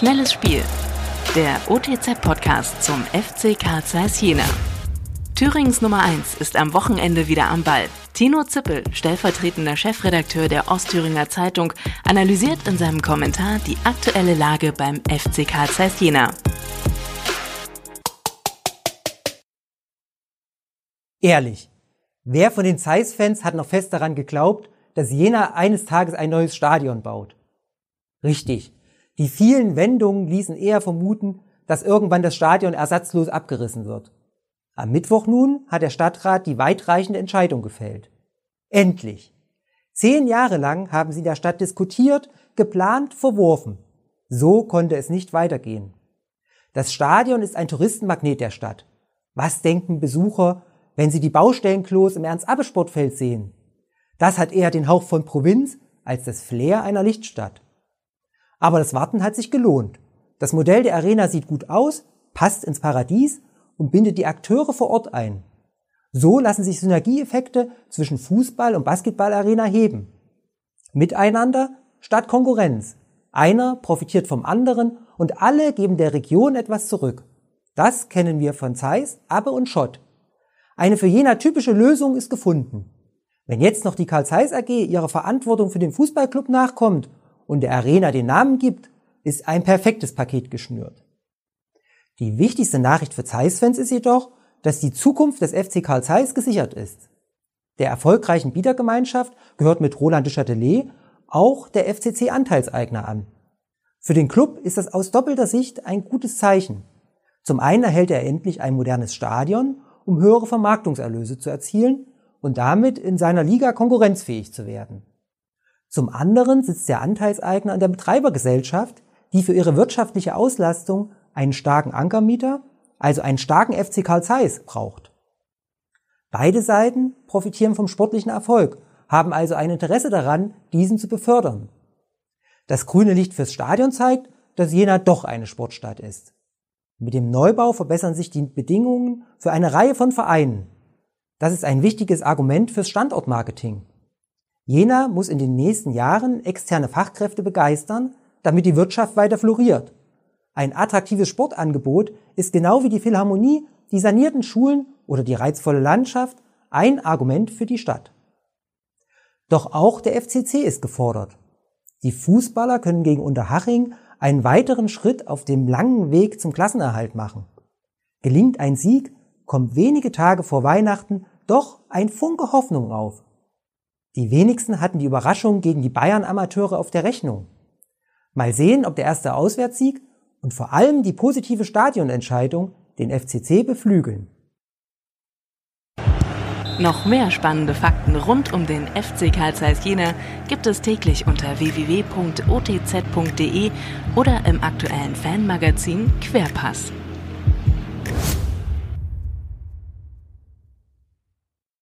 Schnelles Spiel. Der OTZ-Podcast zum FC Karl Zeiss Jena. Thürings Nummer 1 ist am Wochenende wieder am Ball. Tino Zippel, stellvertretender Chefredakteur der Ostthüringer Zeitung, analysiert in seinem Kommentar die aktuelle Lage beim FC Karl Zeiss Jena. Ehrlich, wer von den Zeiss-Fans hat noch fest daran geglaubt, dass Jena eines Tages ein neues Stadion baut? Richtig, die vielen Wendungen ließen eher vermuten, dass irgendwann das Stadion ersatzlos abgerissen wird. Am Mittwoch nun hat der Stadtrat die weitreichende Entscheidung gefällt. Endlich! Zehn Jahre lang haben sie in der Stadt diskutiert, geplant, verworfen. So konnte es nicht weitergehen. Das Stadion ist ein Touristenmagnet der Stadt. Was denken Besucher, wenn sie die Baustellenklos im Ernst-Abbe-Sportfeld sehen? Das hat eher den Hauch von Provinz als das Flair einer Lichtstadt. Aber das Warten hat sich gelohnt. Das Modell der Arena sieht gut aus, passt ins Paradies und bindet die Akteure vor Ort ein. So lassen sich Synergieeffekte zwischen Fußball- und Basketballarena heben. Miteinander statt Konkurrenz. Einer profitiert vom anderen und alle geben der Region etwas zurück. Das kennen wir von Zeiss, Abbe und Schott. Eine für jener typische Lösung ist gefunden. Wenn jetzt noch die Karl Zeiss AG ihrer Verantwortung für den Fußballclub nachkommt und der Arena den Namen gibt, ist ein perfektes Paket geschnürt. Die wichtigste Nachricht für Zeiss-Fans ist jedoch, dass die Zukunft des FC Karl Zeiss gesichert ist. Der erfolgreichen Bietergemeinschaft gehört mit Roland de Châtelet auch der FCC Anteilseigner an. Für den Club ist das aus doppelter Sicht ein gutes Zeichen. Zum einen erhält er endlich ein modernes Stadion, um höhere Vermarktungserlöse zu erzielen und damit in seiner Liga konkurrenzfähig zu werden. Zum anderen sitzt der Anteilseigner an der Betreibergesellschaft, die für ihre wirtschaftliche Auslastung einen starken Ankermieter, also einen starken FC Karl Zeiss, braucht. Beide Seiten profitieren vom sportlichen Erfolg, haben also ein Interesse daran, diesen zu befördern. Das grüne Licht fürs Stadion zeigt, dass Jena doch eine Sportstadt ist. Mit dem Neubau verbessern sich die Bedingungen für eine Reihe von Vereinen. Das ist ein wichtiges Argument fürs Standortmarketing. Jena muss in den nächsten Jahren externe Fachkräfte begeistern, damit die Wirtschaft weiter floriert. Ein attraktives Sportangebot ist genau wie die Philharmonie, die sanierten Schulen oder die reizvolle Landschaft ein Argument für die Stadt. Doch auch der FCC ist gefordert. Die Fußballer können gegen Unterhaching einen weiteren Schritt auf dem langen Weg zum Klassenerhalt machen. Gelingt ein Sieg, kommt wenige Tage vor Weihnachten doch ein Funke Hoffnung auf. Die wenigsten hatten die Überraschung gegen die Bayern-Amateure auf der Rechnung. Mal sehen, ob der erste Auswärtssieg und vor allem die positive Stadionentscheidung den FCC beflügeln. Noch mehr spannende Fakten rund um den FC Karl Zeiss Jena gibt es täglich unter www.otz.de oder im aktuellen Fanmagazin Querpass.